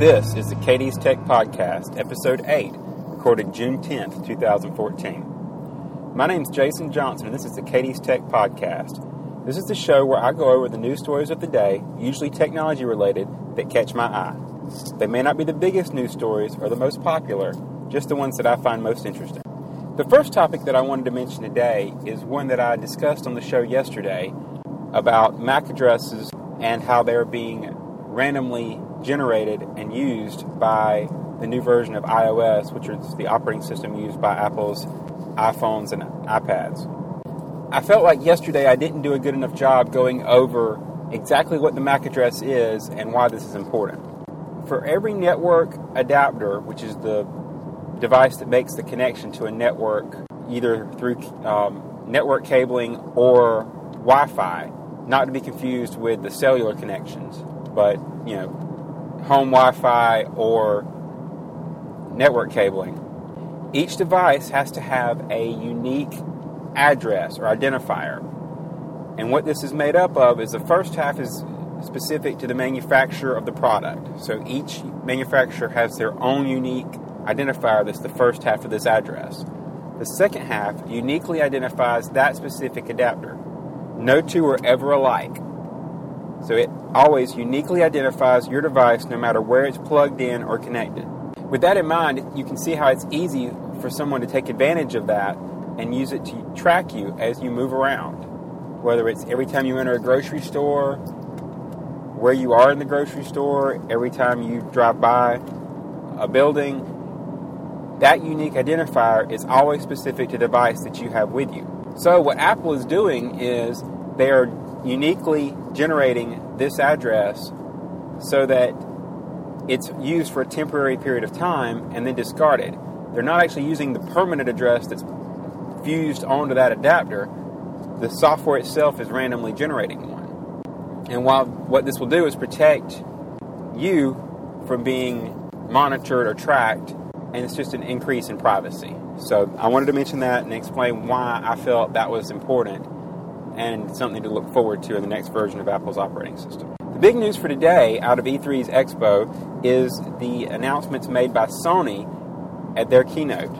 This is the Katie's Tech Podcast, Episode 8, recorded June 10th, 2014. My name is Jason Johnson, and this is the Katie's Tech Podcast. This is the show where I go over the news stories of the day, usually technology related, that catch my eye. They may not be the biggest news stories or the most popular, just the ones that I find most interesting. The first topic that I wanted to mention today is one that I discussed on the show yesterday about MAC addresses and how they're being randomly generated and used by the new version of iOS, which is the operating system used by Apple's iPhones and iPads. I felt like yesterday I didn't do a good enough job going over exactly what the MAC address is and why this is important. For every network adapter, which is the device that makes the connection to a network either through um, network cabling or Wi Fi, not to be confused with the cellular connections, but you know, home Wi Fi or network cabling. Each device has to have a unique address or identifier. And what this is made up of is the first half is specific to the manufacturer of the product. So each manufacturer has their own unique identifier that's the first half of this address. The second half uniquely identifies that specific adapter. No two are ever alike. So it always uniquely identifies your device no matter where it's plugged in or connected. With that in mind, you can see how it's easy for someone to take advantage of that and use it to track you as you move around. Whether it's every time you enter a grocery store, where you are in the grocery store, every time you drive by a building, that unique identifier is always specific to the device that you have with you. So, what Apple is doing is they are uniquely generating this address so that it's used for a temporary period of time and then discarded. They're not actually using the permanent address that's fused onto that adapter. The software itself is randomly generating one. And while what this will do is protect you from being monitored or tracked, and it's just an increase in privacy. So I wanted to mention that and explain why I felt that was important and something to look forward to in the next version of Apple's operating system. The big news for today out of E3's Expo is the announcements made by Sony at their keynote.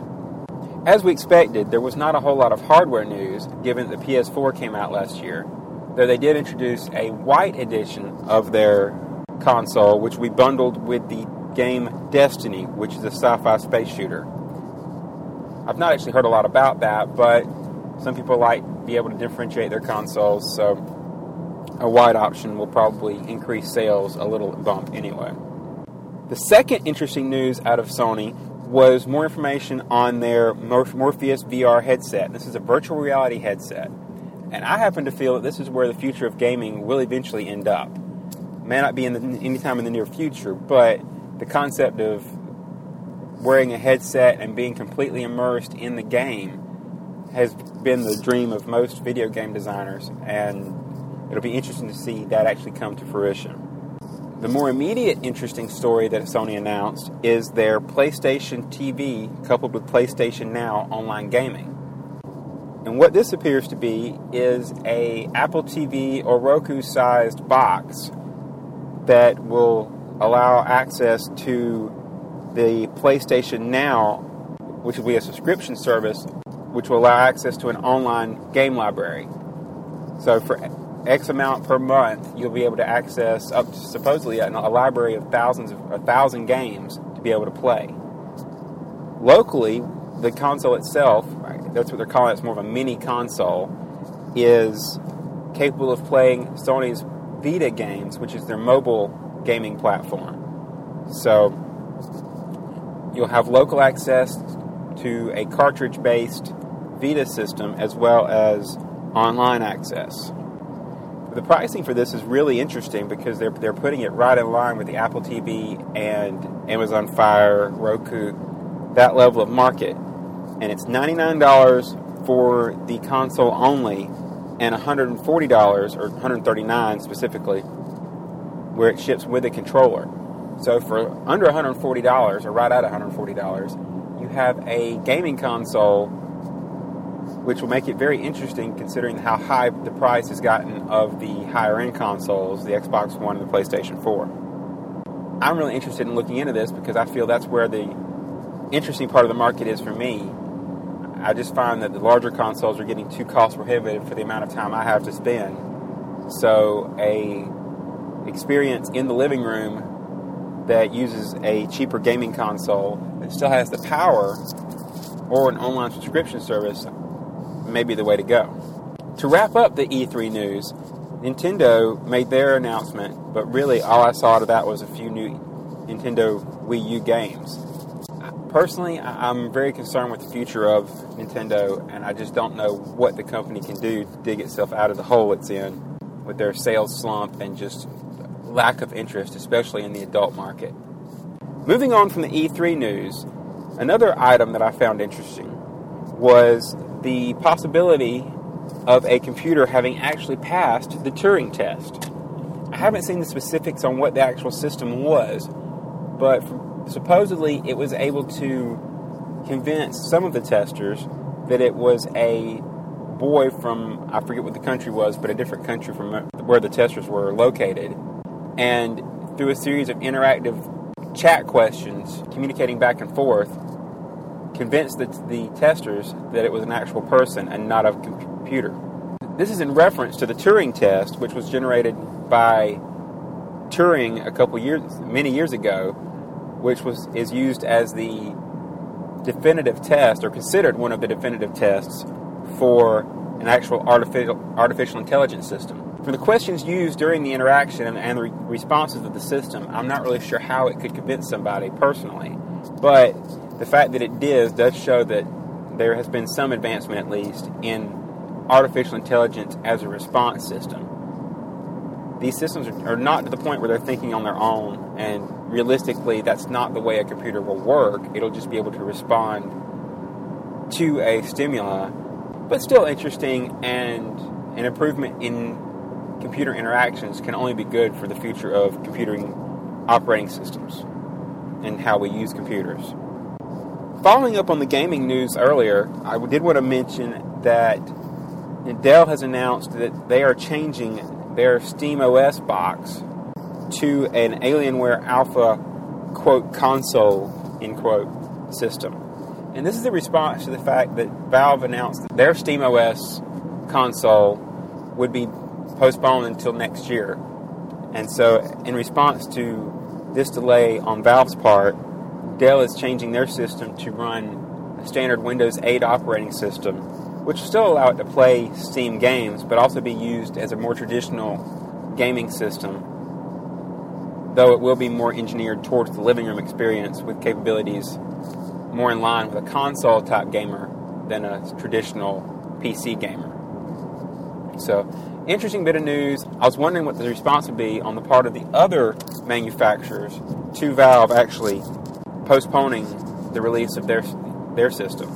As we expected, there was not a whole lot of hardware news given that the PS4 came out last year, though they did introduce a white edition of their console, which we bundled with the game Destiny, which is a sci fi space shooter. I've not actually heard a lot about that, but some people like be able to differentiate their consoles, so a wide option will probably increase sales a little bump anyway. The second interesting news out of Sony was more information on their Morpheus VR headset. This is a virtual reality headset. And I happen to feel that this is where the future of gaming will eventually end up. May not be in the, anytime in the near future, but the concept of wearing a headset and being completely immersed in the game has been the dream of most video game designers, and it'll be interesting to see that actually come to fruition. The more immediate interesting story that Sony announced is their PlayStation TV coupled with PlayStation Now online gaming. And what this appears to be is a Apple TV or Roku sized box that will allow access to the PlayStation Now, which will be a subscription service which will allow access to an online game library. So for X amount per month, you'll be able to access up to supposedly a, a library of thousands of a thousand games to be able to play. Locally, the console itself, that's what they're calling it, it's more of a mini console, is capable of playing Sony's Vita games, which is their mobile gaming platform. So you'll have local access to a cartridge based Vita system as well as online access. The pricing for this is really interesting because they're, they're putting it right in line with the Apple TV and Amazon Fire, Roku, that level of market. And it's $99 for the console only and $140 or 139 specifically where it ships with a controller. So for under $140 or right at $140, you have a gaming console which will make it very interesting considering how high the price has gotten of the higher end consoles, the Xbox One and the PlayStation 4. I'm really interested in looking into this because I feel that's where the interesting part of the market is for me. I just find that the larger consoles are getting too cost prohibitive for the amount of time I have to spend. So a experience in the living room that uses a cheaper gaming console that still has the power or an online subscription service may be the way to go. To wrap up the E3 news, Nintendo made their announcement, but really all I saw of that was a few new Nintendo Wii U games. Personally, I'm very concerned with the future of Nintendo, and I just don't know what the company can do to dig itself out of the hole it's in with their sales slump and just lack of interest, especially in the adult market. Moving on from the E3 news, another item that I found interesting was the possibility of a computer having actually passed the Turing test. I haven't seen the specifics on what the actual system was, but supposedly it was able to convince some of the testers that it was a boy from, I forget what the country was, but a different country from where the testers were located. And through a series of interactive chat questions, communicating back and forth, convinced the, the testers that it was an actual person and not a computer. This is in reference to the Turing test, which was generated by Turing a couple years, many years ago, which was is used as the definitive test or considered one of the definitive tests for an actual artificial artificial intelligence system. For the questions used during the interaction and, and the re- responses of the system, I'm not really sure how it could convince somebody personally, but the fact that it did does show that there has been some advancement, at least, in artificial intelligence as a response system. These systems are not to the point where they're thinking on their own, and realistically, that's not the way a computer will work. It'll just be able to respond to a stimuli, but still interesting and an improvement in computer interactions can only be good for the future of computing operating systems and how we use computers. Following up on the gaming news earlier, I did want to mention that Dell has announced that they are changing their Steam OS box to an Alienware Alpha quote console end quote system. And this is a response to the fact that Valve announced that their Steam OS console would be postponed until next year. And so, in response to this delay on Valve's part, Dell is changing their system to run a standard Windows 8 operating system, which will still allow it to play Steam games, but also be used as a more traditional gaming system, though it will be more engineered towards the living room experience with capabilities more in line with a console type gamer than a traditional PC gamer. So, interesting bit of news. I was wondering what the response would be on the part of the other manufacturers to Valve actually postponing the release of their their system.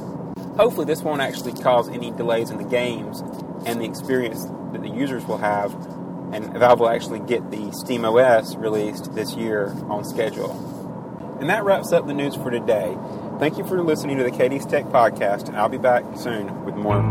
Hopefully, this won't actually cause any delays in the games and the experience that the users will have, and Valve will actually get the Steam OS released this year on schedule. And that wraps up the news for today. Thank you for listening to the Katie's Tech Podcast, and I'll be back soon with more.